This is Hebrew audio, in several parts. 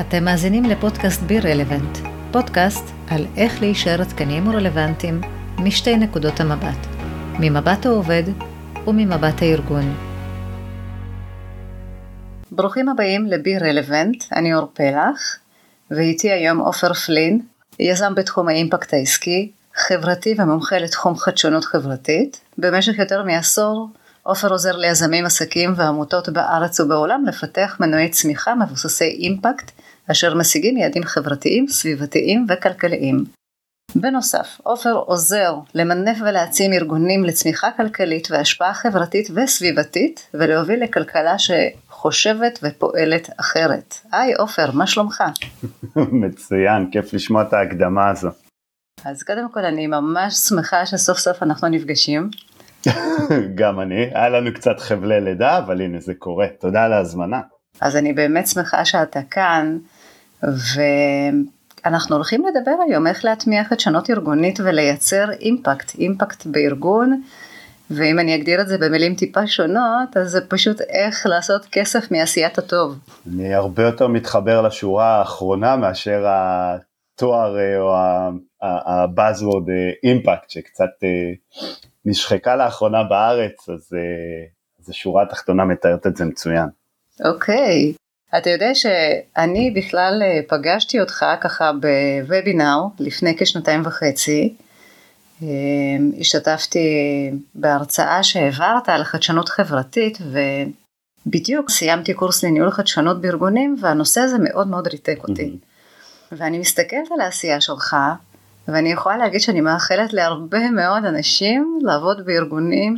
אתם מאזינים לפודקאסט בי רלוונט, פודקאסט על איך להישאר עדכניים ורלוונטיים משתי נקודות המבט, ממבט העובד וממבט הארגון. ברוכים הבאים לבי רלוונט, אני אור פלח, ואיתי היום עופר פלין, יזם בתחום האימפקט העסקי, חברתי ומומחה לתחום חדשנות חברתית. במשך יותר מעשור עופר עוזר ליזמים, עסקים ועמותות בארץ ובעולם לפתח מנועי צמיחה מבוססי אימפקט אשר משיגים יעדים חברתיים, סביבתיים וכלכליים. בנוסף, עופר עוזר למנף ולהעצים ארגונים לצמיחה כלכלית והשפעה חברתית וסביבתית ולהוביל לכלכלה שחושבת ופועלת אחרת. היי עופר, מה שלומך? מצוין, כיף לשמוע את ההקדמה הזו. אז קודם כל אני ממש שמחה שסוף סוף אנחנו נפגשים. גם אני, היה לנו קצת חבלי לידה, אבל הנה זה קורה, תודה על ההזמנה. אז אני באמת שמחה שאתה כאן, ואנחנו הולכים לדבר היום איך להטמיע חדשנות ארגונית ולייצר אימפקט, אימפקט בארגון, ואם אני אגדיר את זה במילים טיפה שונות, אז זה פשוט איך לעשות כסף מעשיית הטוב. אני הרבה יותר מתחבר לשורה האחרונה מאשר התואר אה, או הבאזוורד אימפקט שקצת אה, נשחקה לאחרונה בארץ, אז, אז השורה התחתונה מתארת את זה מצוין. אוקיי, okay. אתה יודע שאני בכלל אה, פגשתי אותך ככה בוובינר לפני כשנתיים וחצי. אה, השתתפתי בהרצאה שהעברת על חדשנות חברתית ובדיוק סיימתי קורס לניהול חדשנות בארגונים והנושא הזה מאוד מאוד ריתק אותי. Mm-hmm. ואני מסתכלת על העשייה שלך ואני יכולה להגיד שאני מאחלת להרבה מאוד אנשים לעבוד בארגונים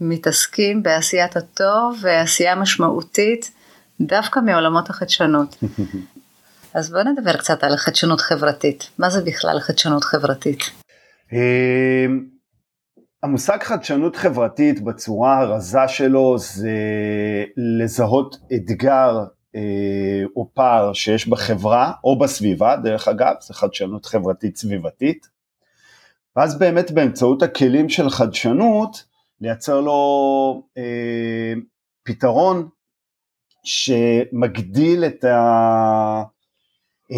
שמתעסקים בעשיית הטוב ועשייה משמעותית דווקא מעולמות החדשנות. אז בוא נדבר קצת על חדשנות חברתית. מה זה בכלל חדשנות חברתית? אמ, המושג חדשנות חברתית בצורה הרזה שלו זה לזהות אתגר אה, או פער שיש בחברה או בסביבה, דרך אגב, זה חדשנות חברתית סביבתית, ואז באמת באמצעות הכלים של חדשנות לייצר לו אה, פתרון שמגדיל את, ה,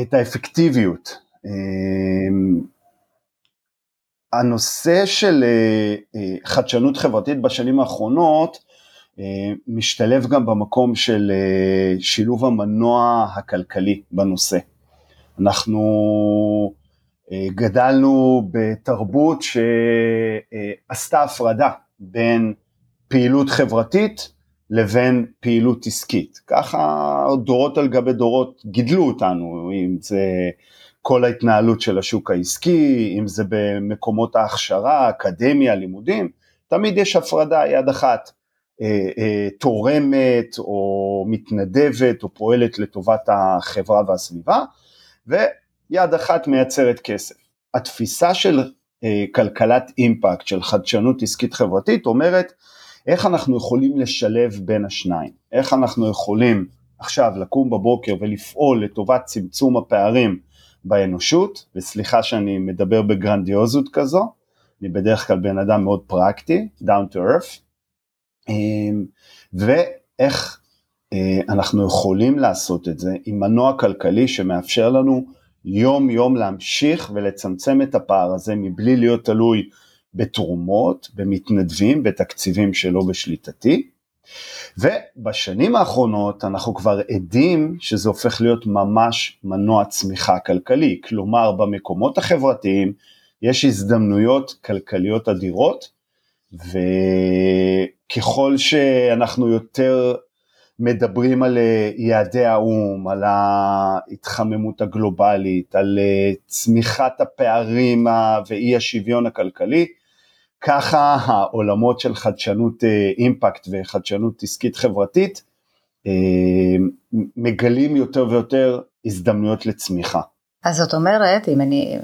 את האפקטיביות. אה, הנושא של אה, אה חדשנות חברתית בשנים האחרונות אה, משתלב גם במקום של שילוב המנוע הכלכלי בנושא. אנחנו גדלנו בתרבות שעשתה הפרדה בין פעילות חברתית לבין פעילות עסקית. ככה דורות על גבי דורות גידלו אותנו, אם זה כל ההתנהלות של השוק העסקי, אם זה במקומות ההכשרה, אקדמיה, לימודים, תמיד יש הפרדה יד אחת. אה, אה, תורמת או מתנדבת או פועלת לטובת החברה והסביבה, ויד אחת מייצרת כסף. התפיסה של אה, כלכלת אימפקט, של חדשנות עסקית חברתית, אומרת איך אנחנו יכולים לשלב בין השניים, איך אנחנו יכולים עכשיו לקום בבוקר ולפעול לטובת צמצום הפערים באנושות, וסליחה שאני מדבר בגרנדיוזות כזו, אני בדרך כלל בן אדם מאוד פרקטי, down to earth, אמ, ואיך אה, אנחנו יכולים לעשות את זה עם מנוע כלכלי שמאפשר לנו יום יום להמשיך ולצמצם את הפער הזה מבלי להיות תלוי בתרומות, במתנדבים, בתקציבים שלא בשליטתי. ובשנים האחרונות אנחנו כבר עדים שזה הופך להיות ממש מנוע צמיחה כלכלי, כלומר במקומות החברתיים יש הזדמנויות כלכליות אדירות וככל שאנחנו יותר מדברים על אה, יעדי האו"ם, על ההתחממות הגלובלית, על אה, צמיחת הפערים ואי השוויון הכלכלי, ככה העולמות של חדשנות אה, אימפקט וחדשנות עסקית חברתית מגלים יותר ויותר הזדמנויות לצמיחה. אז זאת אומרת, אם אני,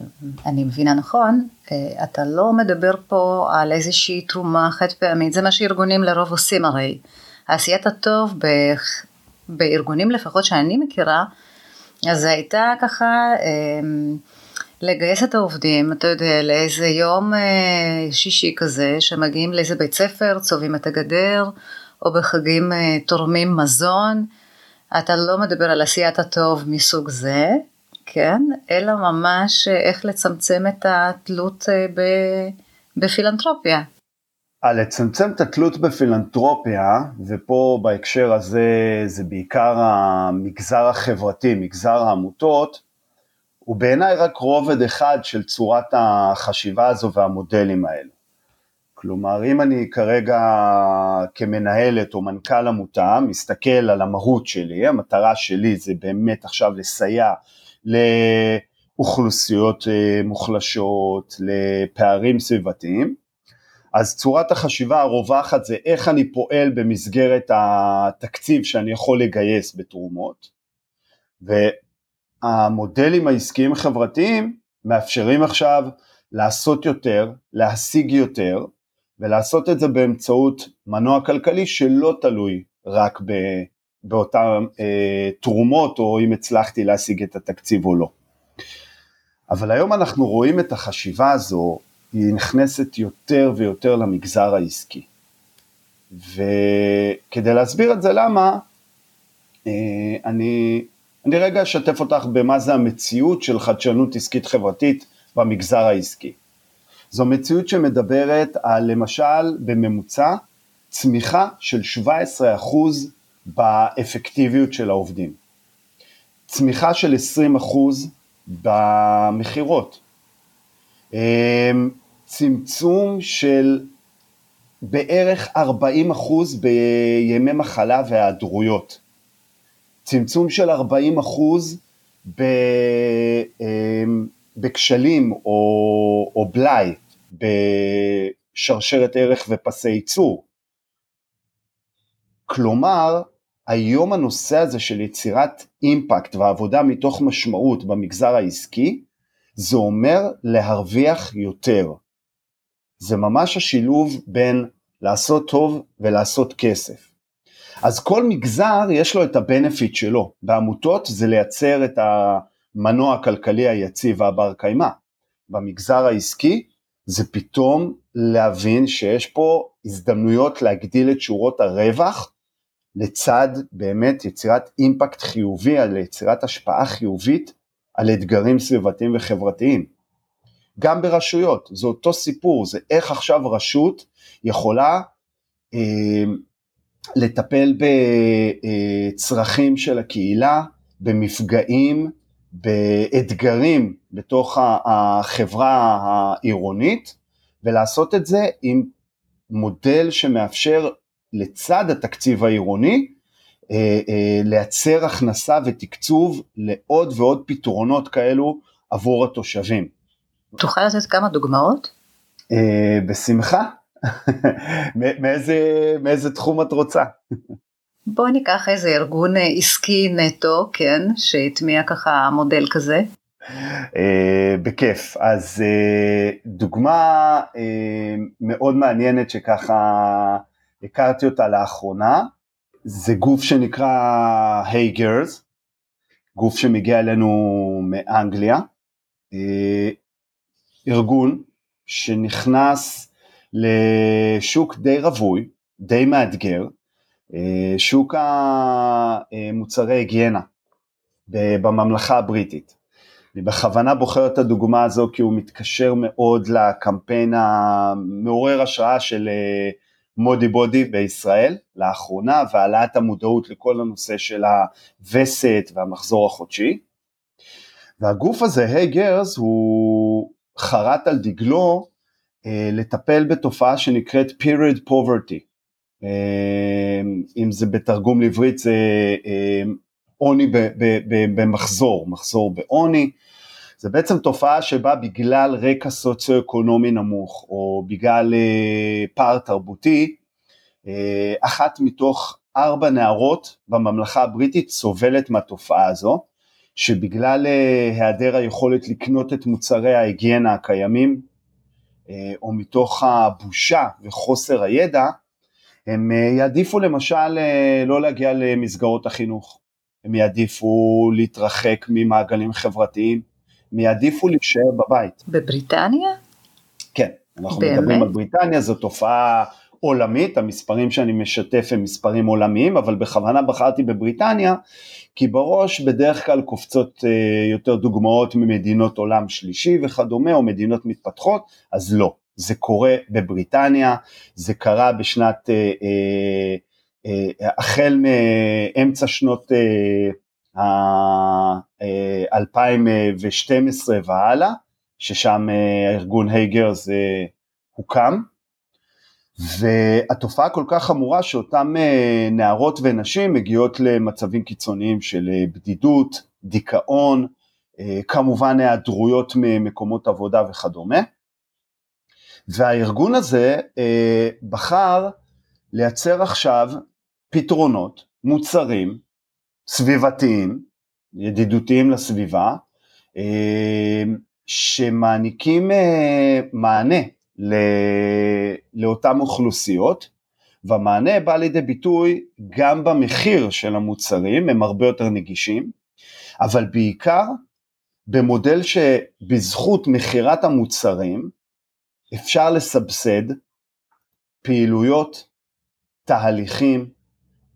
אני מבינה נכון, אה, אתה לא מדבר פה על איזושהי תרומה חד פעמית, זה מה שארגונים לרוב עושים הרי. עשיית הטוב ב, בארגונים לפחות שאני מכירה, אז זה הייתה ככה אמ, לגייס את העובדים, אתה יודע, לאיזה יום אה, שישי כזה, שמגיעים לאיזה בית ספר, צובעים את הגדר, או בחגים אה, תורמים מזון. אתה לא מדבר על עשיית הטוב מסוג זה, כן, אלא ממש איך לצמצם את התלות ב, בפילנטרופיה. לצמצם את התלות בפילנטרופיה, ופה בהקשר הזה זה בעיקר המגזר החברתי, מגזר העמותות, הוא בעיניי רק רובד אחד של צורת החשיבה הזו והמודלים האלו. כלומר, אם אני כרגע כמנהלת או מנכ"ל עמותה מסתכל על המהות שלי, המטרה שלי זה באמת עכשיו לסייע לאוכלוסיות אה, מוחלשות, לפערים סביבתיים, אז צורת החשיבה הרווחת זה איך אני פועל במסגרת התקציב שאני יכול לגייס בתרומות, והמודלים העסקיים החברתיים מאפשרים עכשיו לעשות יותר, להשיג יותר, ולעשות את זה באמצעות מנוע כלכלי שלא תלוי רק ב, באותן אה, תרומות, או אם הצלחתי להשיג את התקציב או לא. אבל היום אנחנו רואים את החשיבה הזו היא נכנסת יותר ויותר למגזר העסקי. וכדי להסביר את זה למה, אה, אני, אני רגע אשתף אותך במה זה המציאות של חדשנות עסקית חברתית במגזר העסקי. זו מציאות שמדברת על למשל בממוצע צמיחה של 17% באפקטיביות של העובדים, צמיחה של 20% במכירות, אה, צמצום של בערך 40 אחוז בימי מחלה והיעדרויות, צמצום של 40 אחוז אמ, בכשלים או, או בלאי בשרשרת ערך ופסי ייצור. כלומר, היום הנושא הזה של יצירת אימפקט ועבודה מתוך משמעות במגזר העסקי, זה אומר להרוויח יותר. זה ממש השילוב בין לעשות טוב ולעשות כסף. אז כל מגזר יש לו את הבנפיט שלו, בעמותות זה לייצר את המנוע הכלכלי היציב והבר קיימא, במגזר העסקי זה פתאום להבין שיש פה הזדמנויות להגדיל את שורות הרווח לצד באמת יצירת אימפקט חיובי, על יצירת השפעה חיובית על אתגרים סביבתיים וחברתיים. גם ברשויות, זה אותו סיפור, זה איך עכשיו רשות יכולה אה, לטפל בצרכים של הקהילה, במפגעים, באתגרים בתוך החברה העירונית, ולעשות את זה עם מודל שמאפשר לצד התקציב העירוני, אה, אה, לייצר הכנסה ותקצוב לעוד ועוד פתרונות כאלו עבור התושבים. תוכל לתת כמה דוגמאות? אה, בשמחה. מאיזה, מאיזה תחום את רוצה? בואי ניקח איזה ארגון אה, עסקי נטו, כן, שהטמיע ככה מודל כזה. אה, בכיף. אז דוגמה מאוד מעניינת שככה הכרתי אותה לאחרונה, זה גוף שנקרא היי hey גוף שמגיע אלינו מאנגליה. ארגון שנכנס לשוק די רווי, די מאתגר, אה, שוק המוצרי היגיינה בממלכה הבריטית. אני בכוונה בוחר את הדוגמה הזו כי הוא מתקשר מאוד לקמפיין המעורר השראה של אה, מודי בודי בישראל לאחרונה והעלאת המודעות לכל הנושא של הווסת והמחזור החודשי. והגוף הזה, היי hey גרס, הוא חרט על דגלו לטפל בתופעה שנקראת period poverty. אה, אם זה בתרגום לעברית זה אה, עוני במחזור, מחזור בעוני. זה בעצם תופעה שבה בגלל רקע סוציו-אקונומי נמוך או בגלל אה, פער תרבותי, אה, אחת מתוך ארבע נערות בממלכה הבריטית סובלת מהתופעה הזו. שבגלל אה, היעדר היכולת לקנות את מוצרי ההיגיינה הקיימים, אה, או מתוך הבושה וחוסר הידע, הם אה, יעדיפו למשל לא להגיע למסגרות החינוך, הם יעדיפו להתרחק ממעגלים חברתיים, הם יעדיפו להישאר בבית. בבריטניה? כן, אנחנו באמת? מדברים על בריטניה, זו תופעה עולמית, המספרים שאני משתף הם מספרים עולמיים, אבל בכוונה בחרתי בבריטניה, כי בראש בדרך כלל קופצות אה, יותר דוגמאות ממדינות עולם שלישי וכדומה, או מדינות מתפתחות, אז לא, זה קורה בבריטניה, זה קרה בשנת, אה, אה, החל מאמצע שנות אה, 2012 אה, והלאה, ששם הארגון הייגרס הוקם, והתופעה כל כך חמורה שאותן אה, נערות ונשים מגיעות למצבים קיצוניים של אה, בדידות, דיכאון, אה, כמובן היעדרויות ממקומות עבודה וכדומה. והארגון הזה בחר לייצר עכשיו פתרונות, מוצרים סביבתיים, ידידותיים לסביבה, שמעניקים מענה לאותן אוכלוסיות, והמענה בא לידי ביטוי גם במחיר של המוצרים, הם הרבה יותר נגישים, אבל בעיקר במודל שבזכות מכירת המוצרים אפשר לסבסד פעילויות, תהליכים,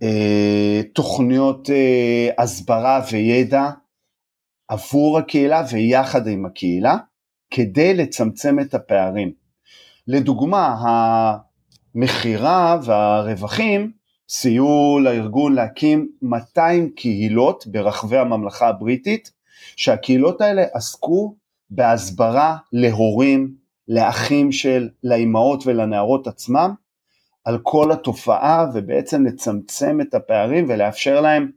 אה, תוכניות אה, הסברה וידע עבור הקהילה ויחד עם הקהילה, כדי לצמצם את הפערים. לדוגמה, המכירה והרווחים סייעו לארגון להקים 200 קהילות ברחבי הממלכה הבריטית, שהקהילות האלה עסקו בהסברה להורים, לאחים של, לאימהות ולנערות עצמם, על כל התופעה ובעצם לצמצם את הפערים ולאפשר להם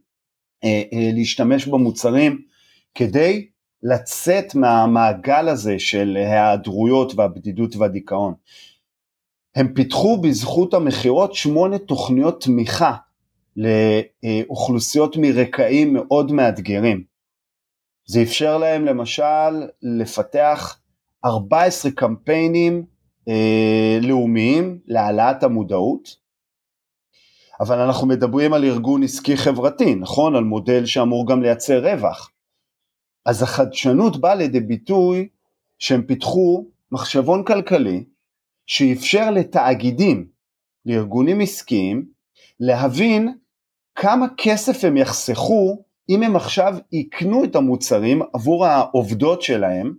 אה, אה, להשתמש במוצרים כדי לצאת מהמעגל הזה של ההיעדרויות והבדידות והדיכאון. הם פיתחו בזכות המכירות שמונה תוכניות תמיכה לאוכלוסיות מרקעים מאוד מאתגרים. זה אפשר להם למשל לפתח 14 קמפיינים אה, לאומיים להעלאת המודעות, אבל אנחנו מדברים על ארגון עסקי חברתי, נכון? על מודל שאמור גם לייצר רווח. אז החדשנות באה לידי ביטוי שהם פיתחו מחשבון כלכלי שאפשר לתאגידים, לארגונים עסקיים, להבין כמה כסף הם יחסכו אם הם עכשיו יקנו את המוצרים עבור העובדות שלהם,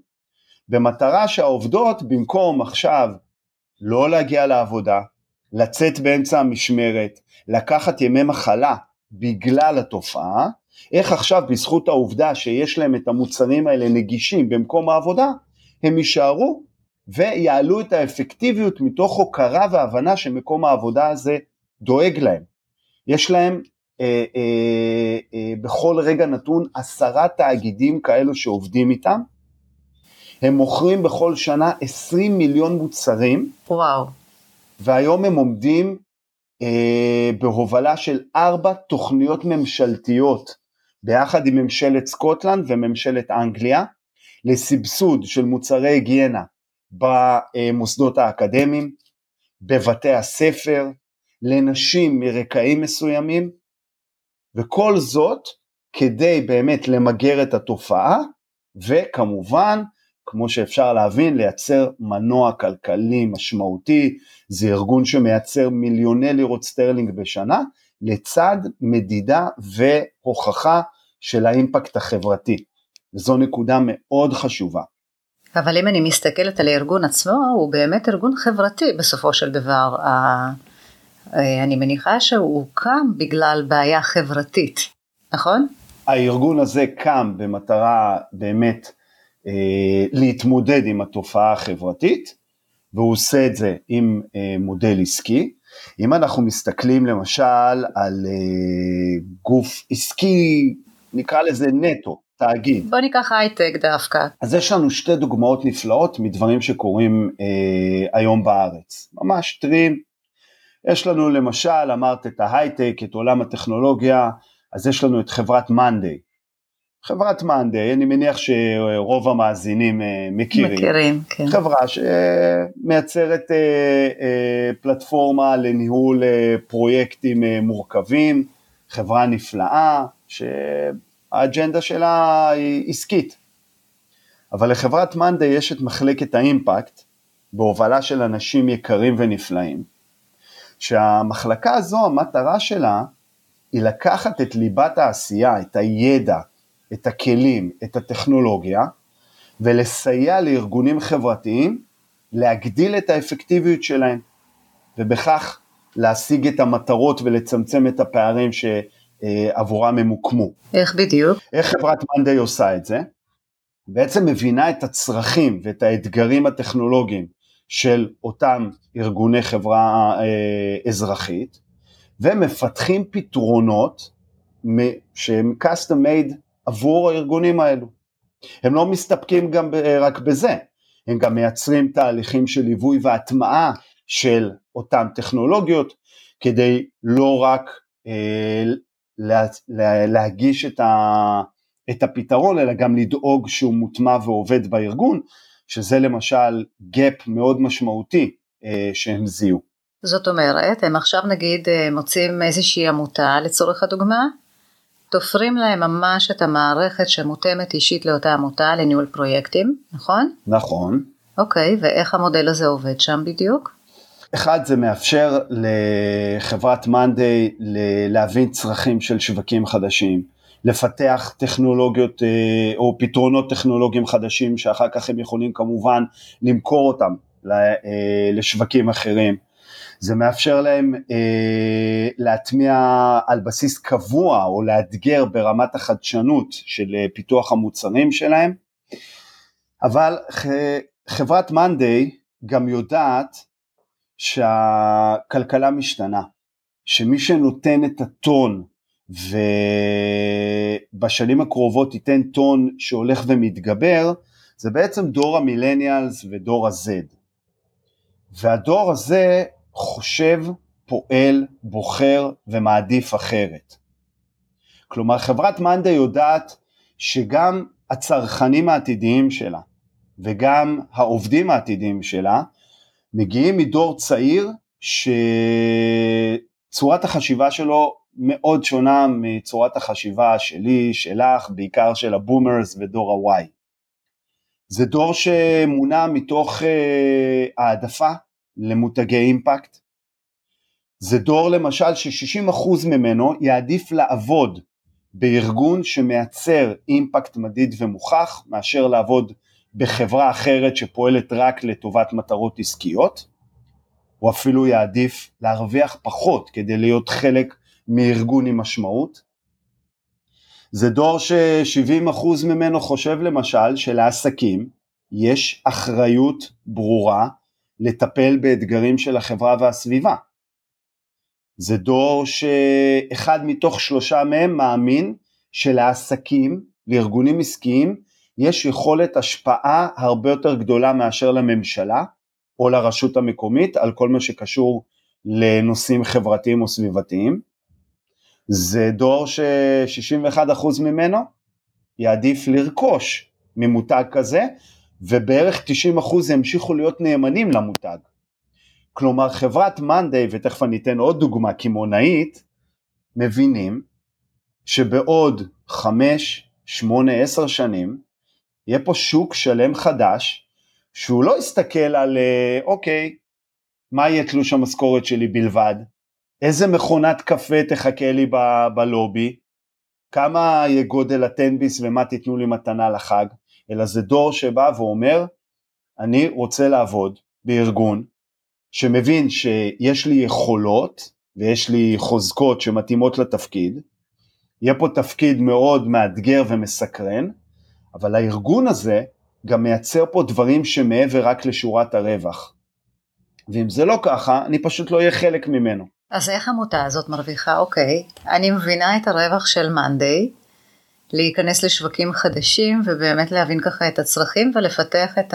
במטרה שהעובדות במקום עכשיו לא להגיע לעבודה, לצאת באמצע המשמרת, לקחת ימי מחלה בגלל התופעה, איך עכשיו בזכות העובדה שיש להם את המוצרים האלה נגישים במקום העבודה, הם יישארו ויעלו את האפקטיביות מתוך הוקרה והבנה שמקום העבודה הזה דואג להם. יש להם אה, אה, אה, בכל רגע נתון עשרה תאגידים כאלו שעובדים איתם, הם מוכרים בכל שנה 20 מיליון מוצרים. וואו. והיום הם עומדים בהובלה של ארבע תוכניות ממשלתיות ביחד עם ממשלת סקוטלנד וממשלת אנגליה לסבסוד של מוצרי היגיינה במוסדות האקדמיים, בבתי הספר, לנשים מרקעים מסוימים, וכל זאת כדי באמת למגר את התופעה, וכמובן, כמו שאפשר להבין, לייצר מנוע כלכלי משמעותי, זה ארגון שמייצר מיליוני לירות סטרלינג בשנה, לצד מדידה והוכחה של האימפקט החברתי. וזו נקודה מאוד חשובה. אבל אם אני מסתכלת על הארגון עצמו, הוא באמת ארגון חברתי בסופו של דבר. אני מניחה שהוא קם בגלל בעיה חברתית, נכון? הארגון הזה קם במטרה באמת אה, להתמודד עם התופעה החברתית, והוא עושה את זה עם אה, מודל עסקי. אם אנחנו מסתכלים למשל על אה, גוף עסקי, נקרא לזה נטו, תאגיד. בוא ניקח הייטק דווקא. אז יש לנו שתי דוגמאות נפלאות מדברים שקורים אה, היום בארץ, ממש טרים. יש לנו למשל, אמרת את ההייטק, את עולם הטכנולוגיה, אז יש לנו את חברת מאנדיי. חברת מאנדיי, אני מניח שרוב המאזינים אה, מכירים. מכירים, כן. חברה שמייצרת אה, אה, פלטפורמה לניהול פרויקטים מורכבים, חברה נפלאה, שהאג'נדה שלה היא עסקית. אבל לחברת מאנדיי יש את מחלקת האימפקט, בהובלה של אנשים יקרים ונפלאים, שהמחלקה הזו, המטרה שלה היא לקחת את ליבת העשייה, את הידע, את הכלים, את הטכנולוגיה, ולסייע לארגונים חברתיים להגדיל את האפקטיביות שלהם, ובכך להשיג את המטרות ולצמצם את הפערים שעבורם הם הוקמו. איך בדיוק? איך חברת מאנדיי עושה את זה? בעצם מבינה את הצרכים ואת האתגרים הטכנולוגיים של אותם ארגוני חברה אה, אזרחית, ומפתחים פתרונות שהם custom made עבור הארגונים האלו. הם לא מסתפקים גם רק בזה, הם גם מייצרים תהליכים של ליווי והטמעה של אותן טכנולוגיות, כדי לא רק אה, לה, לה, להגיש את, ה, את הפתרון, אלא גם לדאוג שהוא מוטמע ועובד בארגון, שזה למשל gap מאוד משמעותי אה, שהם זיהו. זאת אומרת, הם עכשיו נגיד אה, מוצאים איזושהי עמותה לצורך הדוגמה, תופרים להם ממש את המערכת שמותאמת אישית לאותה עמותה לניהול פרויקטים, נכון? נכון. אוקיי, ואיך המודל הזה עובד שם בדיוק? אחד, זה מאפשר לחברת מאנדיי להבין צרכים של שווקים חדשים, לפתח טכנולוגיות אה, או פתרונות טכנולוגיים חדשים שאחר כך הם יכולים כמובן למכור אותם אה, לשווקים אחרים. זה מאפשר להם אה, להטמיע על בסיס קבוע או לאתגר ברמת החדשנות של אה, פיתוח המוצרים שלהם, אבל חברת מאנדיי גם יודעת שהכלכלה משתנה, שמי שנותן את הטון ובשנים הקרובות ייתן טון שהולך ומתגבר, זה בעצם דור המילניאלס ודור ה-Z. והדור הזה חושב, פועל, בוחר ומעדיף אחרת. כלומר חברת מאנדה יודעת שגם הצרכנים העתידיים שלה וגם העובדים העתידיים שלה מגיעים מדור צעיר שצורת החשיבה שלו מאוד שונה מצורת החשיבה שלי, שלך, בעיקר של הבומרס ודור ה-Y. זה דור שמונע מתוך אה, העדפה למותגי אימפקט. זה דור למשל ש-60% ממנו יעדיף לעבוד בארגון שמייצר אימפקט מדיד ומוכח מאשר לעבוד בחברה אחרת שפועלת רק לטובת מטרות עסקיות, או אפילו יעדיף להרוויח פחות כדי להיות חלק מארגון עם משמעות. זה דור ש-70% ממנו חושב למשל שלעסקים יש אחריות ברורה לטפל באתגרים של החברה והסביבה. זה דור שאחד מתוך שלושה מהם מאמין שלעסקים, לארגונים עסקיים, יש יכולת השפעה הרבה יותר גדולה מאשר לממשלה או לרשות המקומית על כל מה שקשור לנושאים חברתיים או סביבתיים. זה דור ש-61% ממנו יעדיף לרכוש ממותג כזה ובערך 90% ימשיכו להיות נאמנים למותג. כלומר חברת מאנדיי, ותכף אני אתן עוד דוגמה קמעונאית, מבינים שבעוד 5, 8, 10 שנים יהיה פה שוק שלם חדש, שהוא לא יסתכל על אה, אוקיי, מה יהיה תלוש המשכורת שלי בלבד, איזה מכונת קפה תחכה לי ב- בלובי, כמה יהיה גודל הטנביס ומה תיתנו לי מתנה לחג, אלא זה דור שבא ואומר, אני רוצה לעבוד בארגון שמבין שיש לי יכולות ויש לי חוזקות שמתאימות לתפקיד, יהיה פה תפקיד מאוד מאתגר ומסקרן, אבל הארגון הזה גם מייצר פה דברים שמעבר רק לשורת הרווח. ואם זה לא ככה, אני פשוט לא אהיה חלק ממנו. אז איך העמותה הזאת מרוויחה? אוקיי, אני מבינה את הרווח של מאנדיי, להיכנס לשווקים חדשים ובאמת להבין ככה את הצרכים ולפתח את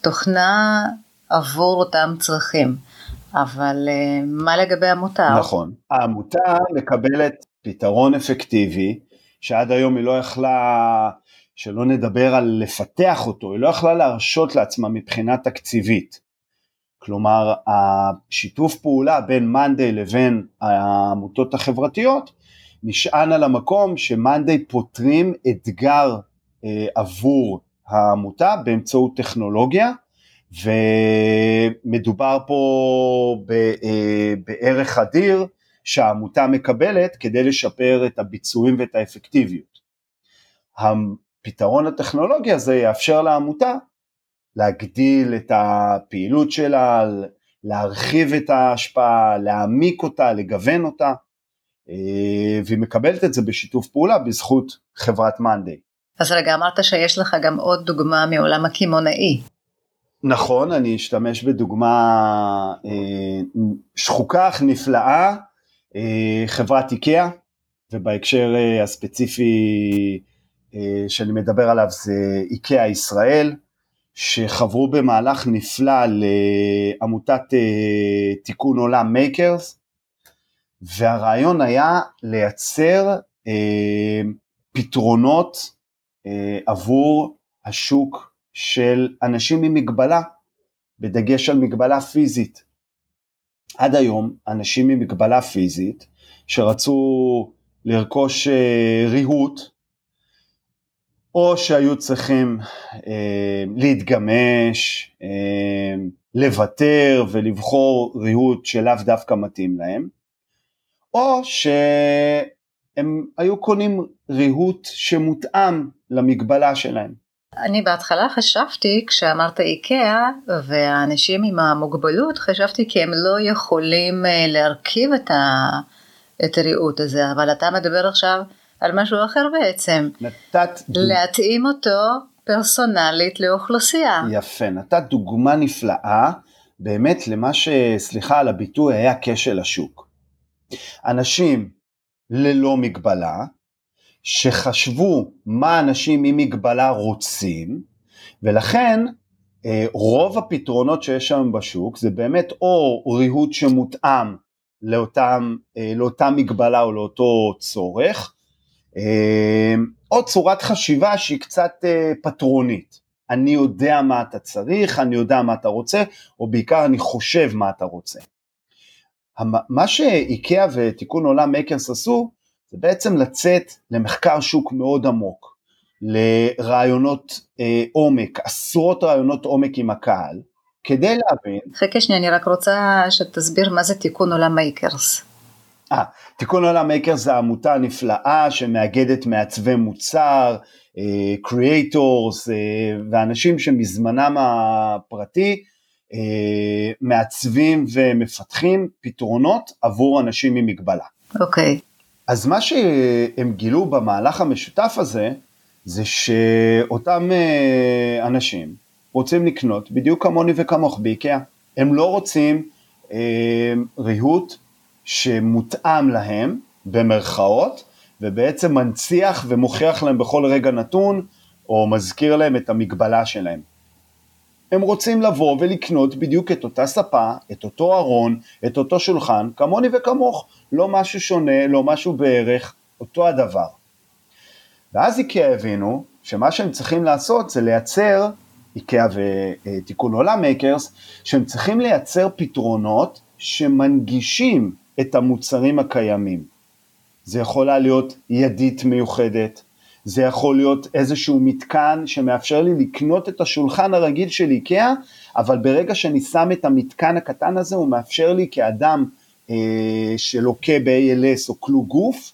התוכנה עבור אותם צרכים. אבל אה, מה לגבי עמותה? נכון, העמותה מקבלת פתרון אפקטיבי שעד היום היא לא יכלה, שלא נדבר על לפתח אותו, היא לא יכלה להרשות לעצמה מבחינה תקציבית. כלומר, השיתוף פעולה בין מאנדיי לבין העמותות החברתיות נשען על המקום שמאנדיי פותרים אתגר אה, עבור העמותה באמצעות טכנולוגיה, ומדובר פה אה, בערך אדיר שהעמותה מקבלת כדי לשפר את הביצועים ואת האפקטיביות. הפתרון הטכנולוגי הזה יאפשר לעמותה להגדיל את הפעילות שלה, להרחיב את ההשפעה, להעמיק אותה, לגוון אותה, והיא מקבלת את זה בשיתוף פעולה בזכות חברת מאנדיי. אז רגע, אמרת שיש לך גם עוד דוגמה מעולם הקמעונאי. נכון, אני אשתמש בדוגמה אה, שחוקה אך נפלאה, אה, חברת איקאה, ובהקשר אה, הספציפי אה, שאני מדבר עליו זה איקאה ישראל, שחברו במהלך נפלא לעמותת אה, תיקון עולם מייקרס, והרעיון היה לייצר אה, פתרונות אה, עבור השוק של אנשים עם מגבלה, בדגש על מגבלה פיזית. עד היום אנשים עם מגבלה פיזית שרצו לרכוש אה, ריהוט, או שהיו צריכים אה, להתגמש, אה, לוותר ולבחור ריהוט שלאו דווקא מתאים להם, או שהם היו קונים ריהוט שמותאם למגבלה שלהם. אני בהתחלה חשבתי, כשאמרת איקאה והאנשים עם המוגבלות, חשבתי כי הם לא יכולים אה, להרכיב את, ה... את הריהוט הזה, אבל אתה מדבר עכשיו על משהו אחר בעצם. נתת... להתאים אותו פרסונלית לאוכלוסייה. יפה, נתת דוגמה נפלאה באמת למה שסליחה על הביטוי היה כשל השוק. אנשים ללא מגבלה, שחשבו מה אנשים עם מגבלה רוצים, ולכן אה, רוב הפתרונות שיש היום בשוק זה באמת או ריהוט שמותאם לאותם, אה, לאותה מגבלה או לאותו צורך, אה, או צורת חשיבה שהיא קצת פטרונית. אני יודע מה אתה צריך, אני יודע מה אתה רוצה, או בעיקר אני חושב מה אתה רוצה. מה שאיקאה ותיקון עולם מייקרס עשו, זה בעצם לצאת למחקר שוק מאוד עמוק, לראיונות אה, עומק, עשרות ראיונות עומק עם הקהל, כדי להבין... חכה שנייה, אני רק רוצה שתסביר מה זה תיקון עולם מייקרס. אה, תיקון עולם מייקרס זה עמותה נפלאה שמאגדת מעצבי מוצר, creators אה, אה, ואנשים שמזמנם הפרטי מעצבים ומפתחים פתרונות עבור אנשים עם מגבלה. אוקיי. Okay. אז מה שהם גילו במהלך המשותף הזה, זה שאותם אה, אנשים רוצים לקנות בדיוק כמוני וכמוך באיקאה. הם לא רוצים אה, ריהוט שמותאם להם, במרכאות, ובעצם מנציח ומוכיח להם בכל רגע נתון, או מזכיר להם את המגבלה שלהם. הם רוצים לבוא ולקנות בדיוק את אותה ספה, את אותו ארון, את אותו שולחן, כמוני וכמוך, לא משהו שונה, לא משהו בערך, אותו הדבר. ואז איקאה הבינו שמה שהם צריכים לעשות זה לייצר, איקאה ותיקון עולם מייקרס, שהם צריכים לייצר פתרונות שמנגישים את המוצרים הקיימים. זה יכולה להיות ידית מיוחדת, זה יכול להיות איזשהו מתקן שמאפשר לי לקנות את השולחן הרגיל של איקאה, אבל ברגע שאני שם את המתקן הקטן הזה הוא מאפשר לי כאדם אה, שלוקה ב-ALS או כלוא גוף,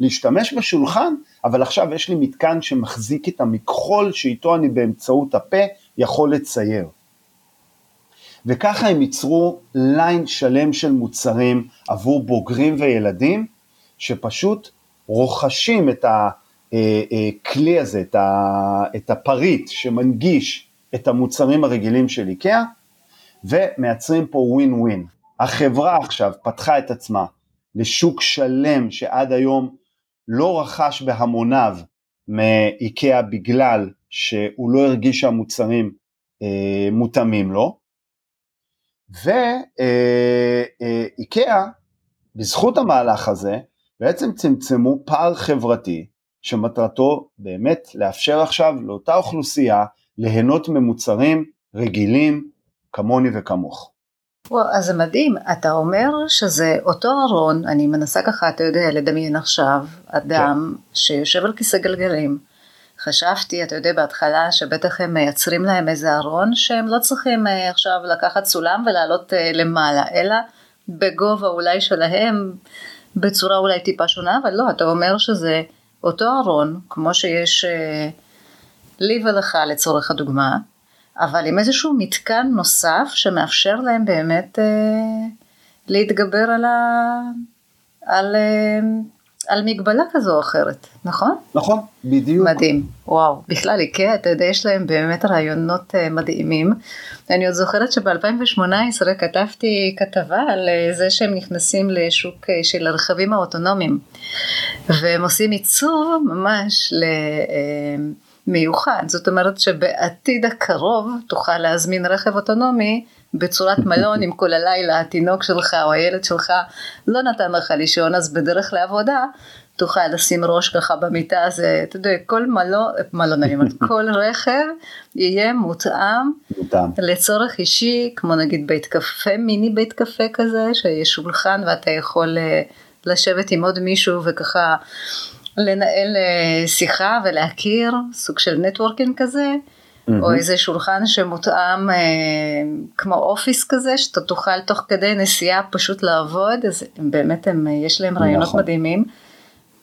להשתמש בשולחן, אבל עכשיו יש לי מתקן שמחזיק את המכחול שאיתו אני באמצעות הפה יכול לצייר. וככה הם ייצרו ליין שלם של מוצרים עבור בוגרים וילדים, שפשוט רוכשים את הכלי אה, אה, הזה, את הפריט שמנגיש את המוצרים הרגילים של איקאה, ומייצרים פה ווין ווין. החברה עכשיו פתחה את עצמה לשוק שלם שעד היום לא רכש בהמוניו מאיקאה בגלל שהוא לא הרגיש שהמוצרים אה, מותאמים לו, ואיקאה, אה, אה, בזכות המהלך הזה, בעצם צמצמו פער חברתי שמטרתו באמת לאפשר עכשיו לאותה אוכלוסייה ליהנות ממוצרים רגילים כמוני וכמוך. וואו, אז זה מדהים, אתה אומר שזה אותו ארון, אני מנסה ככה, אתה יודע, לדמיין עכשיו, אדם כן. שיושב על כיסא גלגלים, חשבתי, אתה יודע, בהתחלה שבטח הם מייצרים להם איזה ארון שהם לא צריכים אה, עכשיו לקחת סולם ולעלות אה, למעלה, אלא בגובה אולי שלהם, בצורה אולי טיפה שונה, אבל לא, אתה אומר שזה אותו ארון, כמו שיש אה, לי ולך לצורך הדוגמה, אבל עם איזשהו מתקן נוסף שמאפשר להם באמת להתגבר על, ה... על על מגבלה כזו או אחרת, נכון? נכון, בדיוק. מדהים, וואו. בכלל איקאה, אתה יודע, יש להם באמת רעיונות uh, מדהימים. אני עוד זוכרת שב-2018 כתבתי כתבה על uh, זה שהם נכנסים לשוק uh, של הרכבים האוטונומיים, והם עושים עיצוב ממש ל... מיוחד, זאת אומרת שבעתיד הקרוב תוכל להזמין רכב אוטונומי בצורת מלון עם כל הלילה התינוק שלך או הילד שלך לא נתן לך לישון אז בדרך לעבודה תוכל לשים ראש ככה במיטה. הזה, אתה יודע, כל מלון, מלון אני אומרת, כל רכב יהיה מותאם. לצורך אישי, כמו נגיד בית קפה, מיני בית קפה כזה, שיש שולחן ואתה יכול אה, לשבת עם עוד מישהו וככה לנהל אה, שיחה ולהכיר, סוג של נטוורקינג כזה. mm-hmm. או איזה שולחן שמותאם אה, כמו אופיס כזה, שאתה תוכל תוך כדי נסיעה פשוט לעבוד, אז באמת הם, יש להם רעיונות נכון. מדהימים.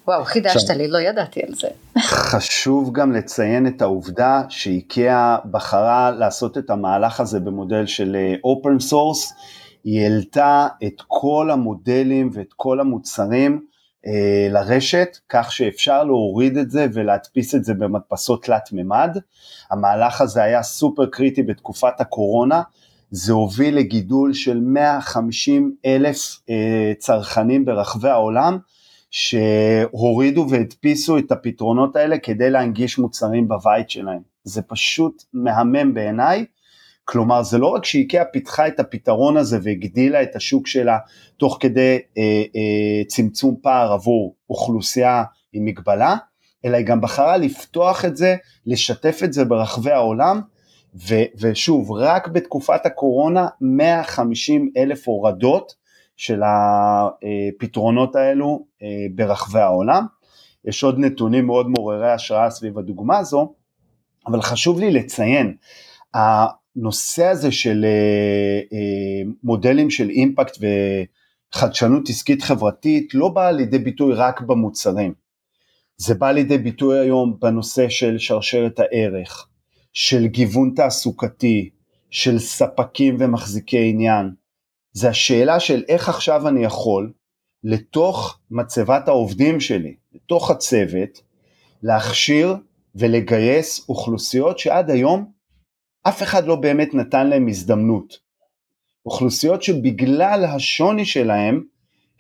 וואו, חידשת לי, לא ידעתי על זה. חשוב גם לציין את העובדה שאיקאה בחרה לעשות את המהלך הזה במודל של open uh, source, היא העלתה את כל המודלים ואת כל המוצרים אה, לרשת, כך שאפשר להוריד את זה ולהדפיס את זה במדפסות תלת מימד. המהלך הזה היה סופר קריטי בתקופת הקורונה, זה הוביל לגידול של 150 אלף אה, צרכנים ברחבי העולם, שהורידו והדפיסו את הפתרונות האלה כדי להנגיש מוצרים בבית שלהם. זה פשוט מהמם בעיניי, כלומר זה לא רק שאיקאה פיתחה את הפתרון הזה והגדילה את השוק שלה תוך כדי אה, אה, צמצום פער עבור אוכלוסייה עם מגבלה, אלא היא גם בחרה לפתוח את זה, לשתף את זה ברחבי העולם, ו, ושוב, רק בתקופת הקורונה 150 אלף הורדות של הפתרונות האלו אה, ברחבי העולם. יש עוד נתונים מאוד מעוררי השראה סביב הדוגמה הזו, אבל חשוב לי לציין, הנושא הזה של אה, אה, מודלים של אימפקט וחדשנות עסקית חברתית לא בא לידי ביטוי רק במוצרים, זה בא לידי ביטוי היום בנושא של שרשרת הערך, של גיוון תעסוקתי, של ספקים ומחזיקי עניין, זה השאלה של איך עכשיו אני יכול לתוך מצבת העובדים שלי, לתוך הצוות, להכשיר ולגייס אוכלוסיות שעד היום אף אחד לא באמת נתן להם הזדמנות. אוכלוסיות שבגלל השוני שלהם,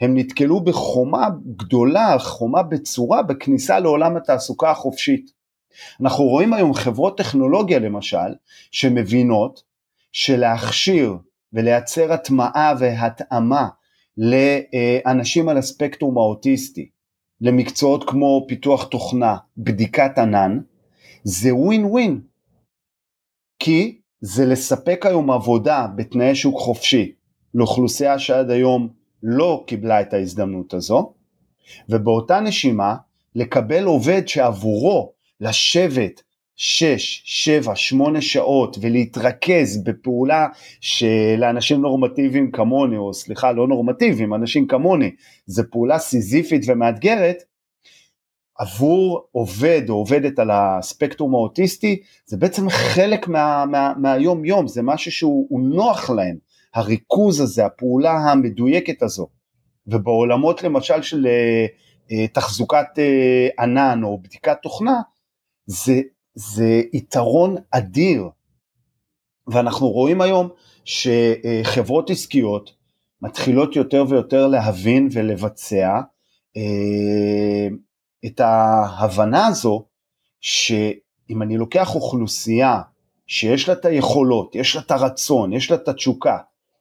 הם נתקלו בחומה גדולה, חומה בצורה, בכניסה לעולם התעסוקה החופשית. אנחנו רואים היום חברות טכנולוגיה למשל, שמבינות שלהכשיר ולייצר הטמעה והתאמה לאנשים על הספקטרום האוטיסטי, למקצועות כמו פיתוח תוכנה, בדיקת ענן, זה ווין ווין. כי זה לספק היום עבודה בתנאי שוק חופשי לאוכלוסייה שעד היום לא קיבלה את ההזדמנות הזו, ובאותה נשימה לקבל עובד שעבורו לשבת 6, 7, 8 שעות ולהתרכז בפעולה שלאנשים נורמטיביים כמוני, או סליחה, לא נורמטיביים, אנשים כמוני, זו פעולה סיזיפית ומאתגרת, עבור עובד או עובדת על הספקטרום האוטיסטי, זה בעצם חלק מה, מה, מהיום יום, זה משהו שהוא נוח להם, הריכוז הזה, הפעולה המדויקת הזו. ובעולמות למשל של אה, אה, תחזוקת אה, ענן או בדיקת תוכנה, זה, זה יתרון אדיר. ואנחנו רואים היום שחברות עסקיות מתחילות יותר ויותר להבין ולבצע את ההבנה הזו שאם אני לוקח אוכלוסייה שיש לה את היכולות, יש לה את הרצון, יש לה את התשוקה,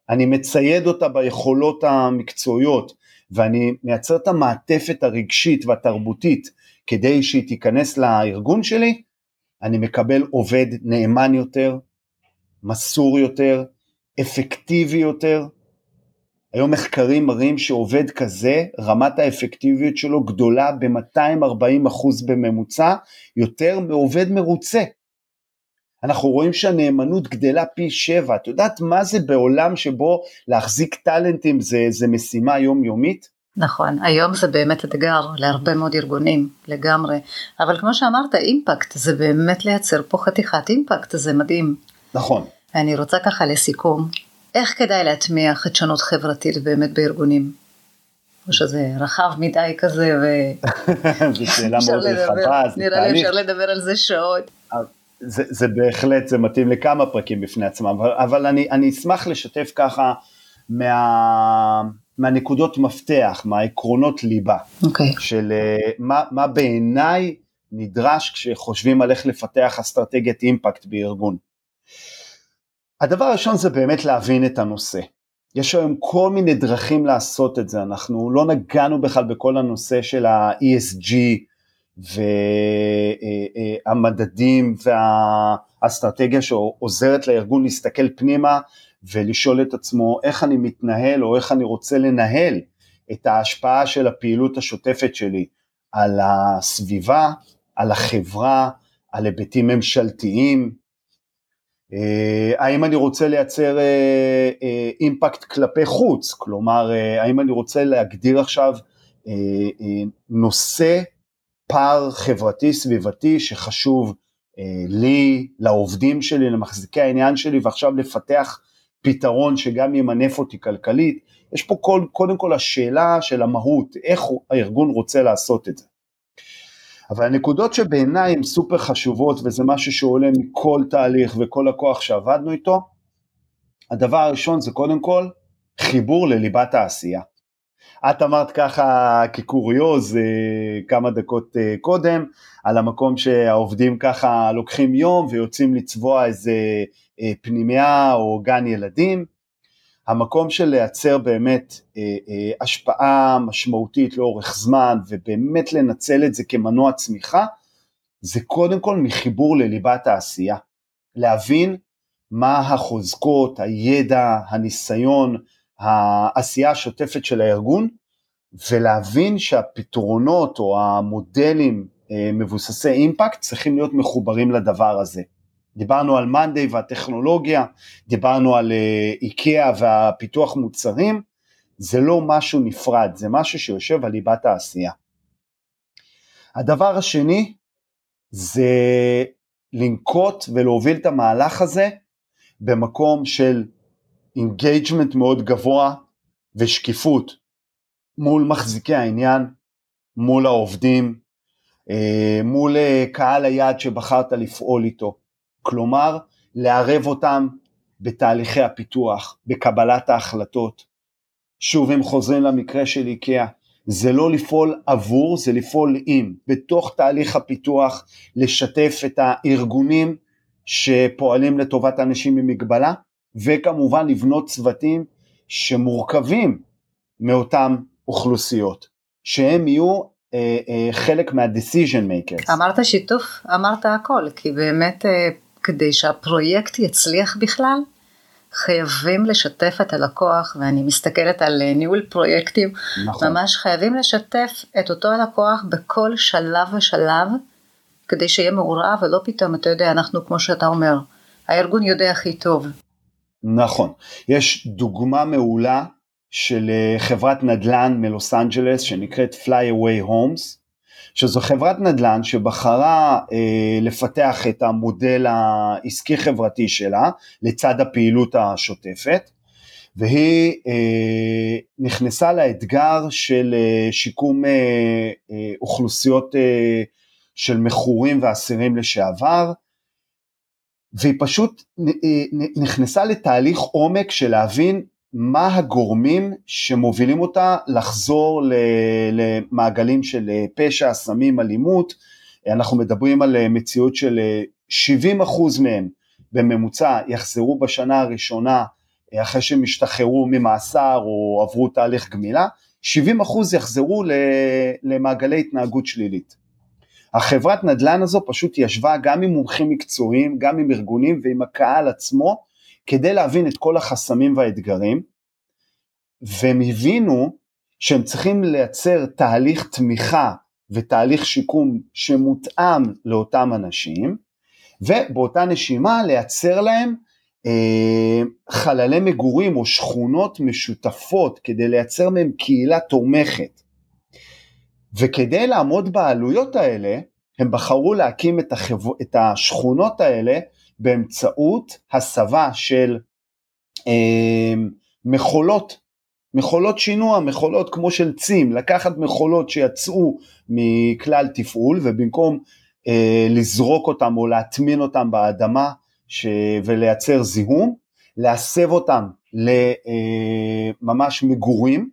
אני מצייד אותה ביכולות המקצועיות ואני מייצר את המעטפת הרגשית והתרבותית כדי שהיא תיכנס לארגון שלי, אני מקבל עובד נאמן יותר, מסור יותר, אפקטיבי יותר, היום מחקרים מראים שעובד כזה, רמת האפקטיביות שלו גדולה ב-240% בממוצע, יותר מעובד מרוצה. אנחנו רואים שהנאמנות גדלה פי שבע. את יודעת מה זה בעולם שבו להחזיק טאלנטים זה, זה משימה יומיומית? נכון, היום זה באמת אתגר להרבה מאוד ארגונים, לגמרי. אבל כמו שאמרת, אימפקט, זה באמת לייצר פה חתיכת אימפקט, זה מדהים. נכון. אני רוצה ככה לסיכום, איך כדאי להטמיע חדשנות חברתית באמת בארגונים? או שזה רחב מדי כזה ו... זו שאלה מאוד רחבה, זה נראה לי אפשר לדבר על זה שעות. זה, זה בהחלט, זה מתאים לכמה פרקים בפני עצמם, אבל, אבל אני, אני אשמח לשתף ככה מה, מהנקודות מפתח, מהעקרונות ליבה, okay. אוקיי. של אה, מה, מה בעיניי נדרש כשחושבים על איך לפתח אסטרטגיית אימפקט בארגון. הדבר הראשון זה באמת להבין את הנושא. יש היום כל מיני דרכים לעשות את זה, אנחנו לא נגענו בכלל בכל הנושא של ה-ESG והמדדים והאסטרטגיה שעוזרת לארגון להסתכל פנימה ולשאול את עצמו איך אני מתנהל או איך אני רוצה לנהל את ההשפעה של הפעילות השוטפת שלי על הסביבה, על החברה, על היבטים ממשלתיים, אה, האם אני רוצה לייצר אה, אה, אימפקט כלפי חוץ, כלומר האם אני רוצה להגדיר עכשיו נושא פער חברתי סביבתי שחשוב לי, לעובדים שלי, למחזיקי העניין שלי ועכשיו לפתח פתרון שגם ימנף אותי כלכלית, יש פה כל, קודם כל השאלה של המהות, איך הארגון רוצה לעשות את זה. אבל הנקודות שבעיניי הן סופר חשובות וזה משהו שעולה מכל תהליך וכל הכוח שעבדנו איתו, הדבר הראשון זה קודם כל חיבור לליבת העשייה. את אמרת ככה כקוריוז אה, כמה דקות אה, קודם על המקום שהעובדים ככה לוקחים יום ויוצאים לצבוע איזה אה, פנימייה או גן ילדים, המקום של לייצר באמת אה, אה, השפעה משמעותית לאורך זמן ובאמת לנצל את זה כמנוע צמיחה, זה קודם כל מחיבור לליבת העשייה. להבין מה החוזקות, הידע, הניסיון, העשייה השוטפת של הארגון, ולהבין שהפתרונות או המודלים אה, מבוססי אימפקט צריכים להיות מחוברים לדבר הזה. דיברנו על מאנדיי והטכנולוגיה, דיברנו על אה, איקאה והפיתוח מוצרים, זה לא משהו נפרד, זה משהו שיושב על ליבת העשייה. הדבר השני זה לנקוט ולהוביל את המהלך הזה במקום של engagement מאוד גבוה ושקיפות מול מחזיקי העניין, מול העובדים, אה, מול אה, קהל היעד שבחרת לפעול איתו. כלומר לערב אותם בתהליכי הפיתוח, בקבלת ההחלטות. שוב, אם חוזרים למקרה של איקאה, זה לא לפעול עבור, זה לפעול עם. בתוך תהליך הפיתוח, לשתף את הארגונים שפועלים לטובת אנשים עם מגבלה, וכמובן לבנות צוותים שמורכבים מאותן אוכלוסיות, שהם יהיו אה, אה, חלק מה-decision makers. אמרת שיתוף, אמרת הכל, כי באמת אה, כדי שהפרויקט יצליח בכלל, חייבים לשתף את הלקוח, ואני מסתכלת על אה, ניהול פרויקטים, נכון. ממש חייבים לשתף את אותו הלקוח בכל שלב ושלב, כדי שיהיה מעורב, ולא פתאום, אתה יודע, אנחנו, כמו שאתה אומר, הארגון יודע הכי טוב. נכון. יש דוגמה מעולה של אה, חברת נדל"ן מלוס אנג'לס שנקראת Fly Away Homes, שזו חברת נדל"ן שבחרה אה, לפתח את המודל העסקי חברתי שלה לצד הפעילות השוטפת והיא אה, נכנסה לאתגר של אה, שיקום אה, אה, אוכלוסיות אה, של מכורים ואסירים לשעבר והיא פשוט אה, נכנסה לתהליך עומק של להבין מה הגורמים שמובילים אותה לחזור למעגלים של אה, פשע, סמים, אלימות, אנחנו מדברים על אה, מציאות של 70 אה, אחוז מהם בממוצע יחזרו בשנה הראשונה אחרי שהם השתחררו ממאסר או עברו תהליך גמילה, 70 אחוז יחזרו למעגלי התנהגות שלילית. החברת נדל"ן הזו פשוט ישבה גם עם מומחים מקצועיים, גם עם ארגונים ועם הקהל עצמו, כדי להבין את כל החסמים והאתגרים, והם הבינו שהם צריכים לייצר תהליך תמיכה ותהליך שיקום שמותאם לאותם אנשים, ובאותה נשימה לייצר להם אה, חללי מגורים או שכונות משותפות כדי לייצר מהם קהילה תומכת. וכדי לעמוד בעלויות האלה, הם בחרו להקים את, החב... את השכונות האלה באמצעות הסבה של אה, מכולות, מכולות שינוע, מכולות כמו של צים, לקחת מכולות שיצאו מכלל תפעול ובמקום אה, לזרוק אותם או להטמין אותם באדמה ש... ולייצר זיהום, להסב אותם לממש אה, מגורים,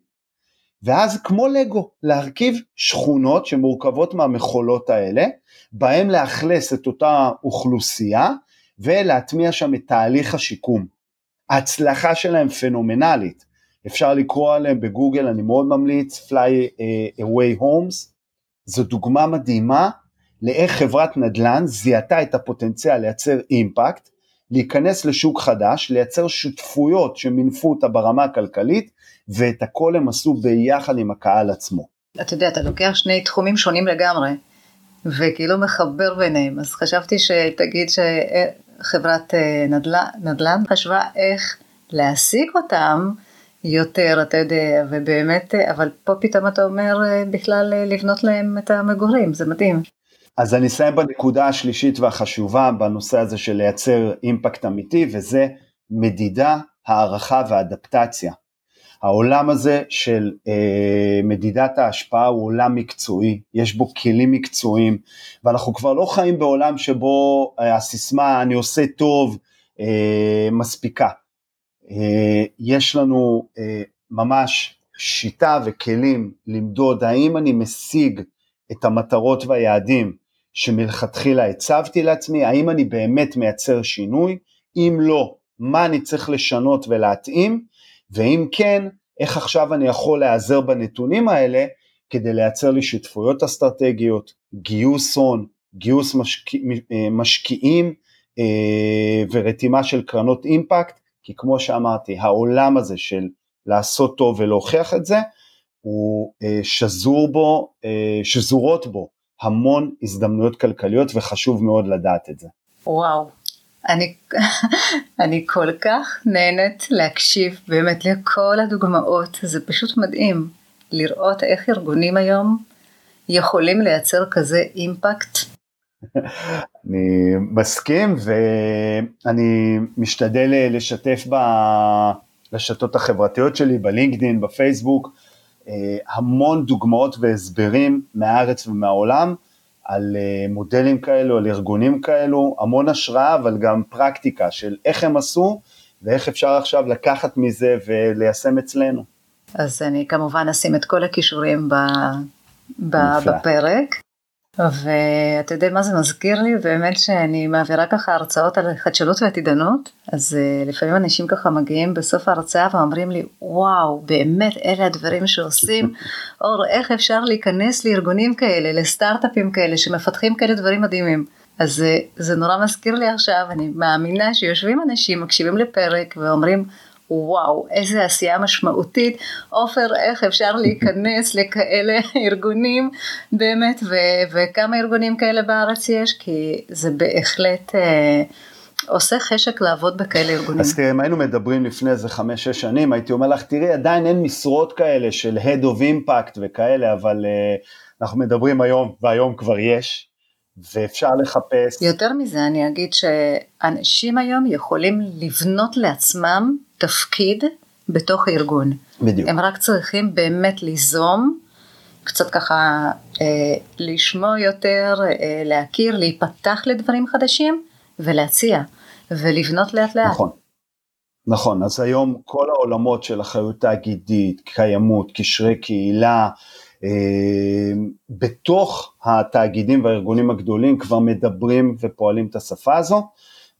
ואז כמו לגו, להרכיב שכונות שמורכבות מהמכולות האלה, בהם לאכלס את אותה אוכלוסייה ולהטמיע שם את תהליך השיקום. ההצלחה שלהם פנומנלית, אפשר לקרוא עליהם בגוגל, אני מאוד ממליץ, Fly uh, Away Homes, זו דוגמה מדהימה לאיך חברת נדל"ן זיהתה את הפוטנציאל לייצר אימפקט, להיכנס לשוק חדש, לייצר שותפויות שמינפו אותה ברמה הכלכלית, ואת הכל הם עשו ביחד עם הקהל עצמו. אתה יודע, אתה לוקח שני תחומים שונים לגמרי, וכאילו מחבר ביניהם, אז חשבתי שתגיד שחברת אה, נדל"ן, נדל"ן חשבה איך להעסיק אותם יותר, אתה יודע, ובאמת, אה, אבל פה פתאום אתה אומר אה, בכלל לבנות להם את המגורים, זה מדהים. אז אני אסיים בנקודה השלישית והחשובה בנושא הזה של לייצר אימפקט אמיתי, וזה מדידה, הערכה ואדפטציה. העולם הזה של אה, מדידת ההשפעה הוא עולם מקצועי, יש בו כלים מקצועיים, ואנחנו כבר לא חיים בעולם שבו אה, הסיסמה אני עושה טוב אה, מספיקה. אה, יש לנו אה, ממש שיטה וכלים למדוד האם אני משיג את המטרות והיעדים שמלכתחילה הצבתי לעצמי, האם אני באמת מייצר שינוי, אם לא, מה אני צריך לשנות ולהתאים, ואם כן, איך עכשיו אני יכול להיעזר בנתונים האלה כדי לייצר לי שותפויות אסטרטגיות, גיוס הון, גיוס משקיע, אה, משקיעים אה, ורתימה של קרנות אימפקט, כי כמו שאמרתי, העולם הזה של לעשות טוב ולהוכיח את זה, הוא אה, שזור בו, שזורות בו המון הזדמנויות כלכליות וחשוב מאוד לדעת את זה. וואו, אני, אני כל כך נהנית להקשיב באמת לכל הדוגמאות, זה פשוט מדהים לראות איך ארגונים היום יכולים לייצר כזה אימפקט. אני מסכים ואני משתדל לשתף ברשתות החברתיות שלי, בלינקדאין, בפייסבוק, אה, המון דוגמאות והסברים מהארץ ומהעולם על אה, מודלים כאלו, על ארגונים כאלו, המון השראה אבל גם פרקטיקה של איך הם עשו ואיך אפשר עכשיו לקחת מזה וליישם אצלנו. אז אני כמובן אשים את כל הכישורים ב, ב, בפרק. ואתה יודע מה זה מזכיר לי? באמת שאני מעבירה ככה הרצאות על חדשנות ועתידנות, אז uh, לפעמים אנשים ככה מגיעים בסוף ההרצאה ואומרים לי, וואו, באמת אלה הדברים שעושים, אור, איך אפשר להיכנס לארגונים כאלה, לסטארט-אפים כאלה, שמפתחים כאלה דברים מדהימים. אז uh, זה נורא מזכיר לי עכשיו, אני מאמינה שיושבים אנשים, מקשיבים לפרק ואומרים, וואו, איזה עשייה משמעותית. עופר, איך אפשר להיכנס לכאלה ארגונים באמת, ו- וכמה ארגונים כאלה בארץ יש? כי זה בהחלט... אה, עושה חשק לעבוד בכאלה ארגונים. אז תראה, אם היינו מדברים לפני איזה חמש-שש שנים, הייתי אומר לך, תראי, עדיין אין משרות כאלה של Head of Impact וכאלה, אבל uh, אנחנו מדברים היום, והיום כבר יש, ואפשר לחפש. יותר מזה, אני אגיד שאנשים היום יכולים לבנות לעצמם תפקיד בתוך הארגון. בדיוק. הם רק צריכים באמת ליזום, קצת ככה אה, לשמוע יותר, אה, להכיר, להיפתח לדברים חדשים ולהציע ולבנות לאט לאט. נכון. נכון, אז היום כל העולמות של אחריות תאגידית, קיימות, קשרי קהילה, אה, בתוך התאגידים והארגונים הגדולים כבר מדברים ופועלים את השפה הזו,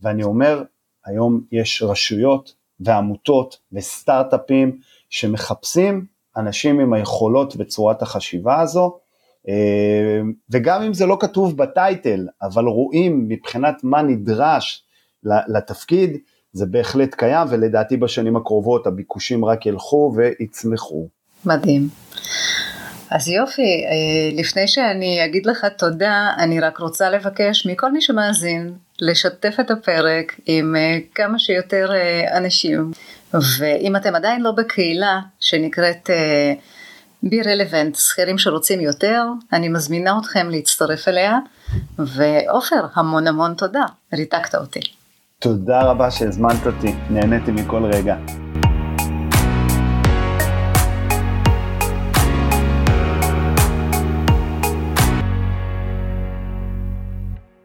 ואני אומר, היום יש רשויות ועמותות וסטארט-אפים שמחפשים אנשים עם היכולות וצורת החשיבה הזו, אה, וגם אם זה לא כתוב בטייטל, אבל רואים מבחינת מה נדרש לתפקיד, זה בהחלט קיים, ולדעתי בשנים הקרובות הביקושים רק ילכו ויצמחו. מדהים. אז יופי, אה, לפני שאני אגיד לך תודה, אני רק רוצה לבקש מכל מי שמאזין לשתף את הפרק עם אה, כמה שיותר אה, אנשים, ואם אתם עדיין לא בקהילה שנקראת בי רלוונט, שכירים שרוצים יותר, אני מזמינה אתכם להצטרף אליה, ועופר, המון המון תודה, ריתקת אותי. תודה רבה שהזמנת אותי, נהניתי מכל רגע.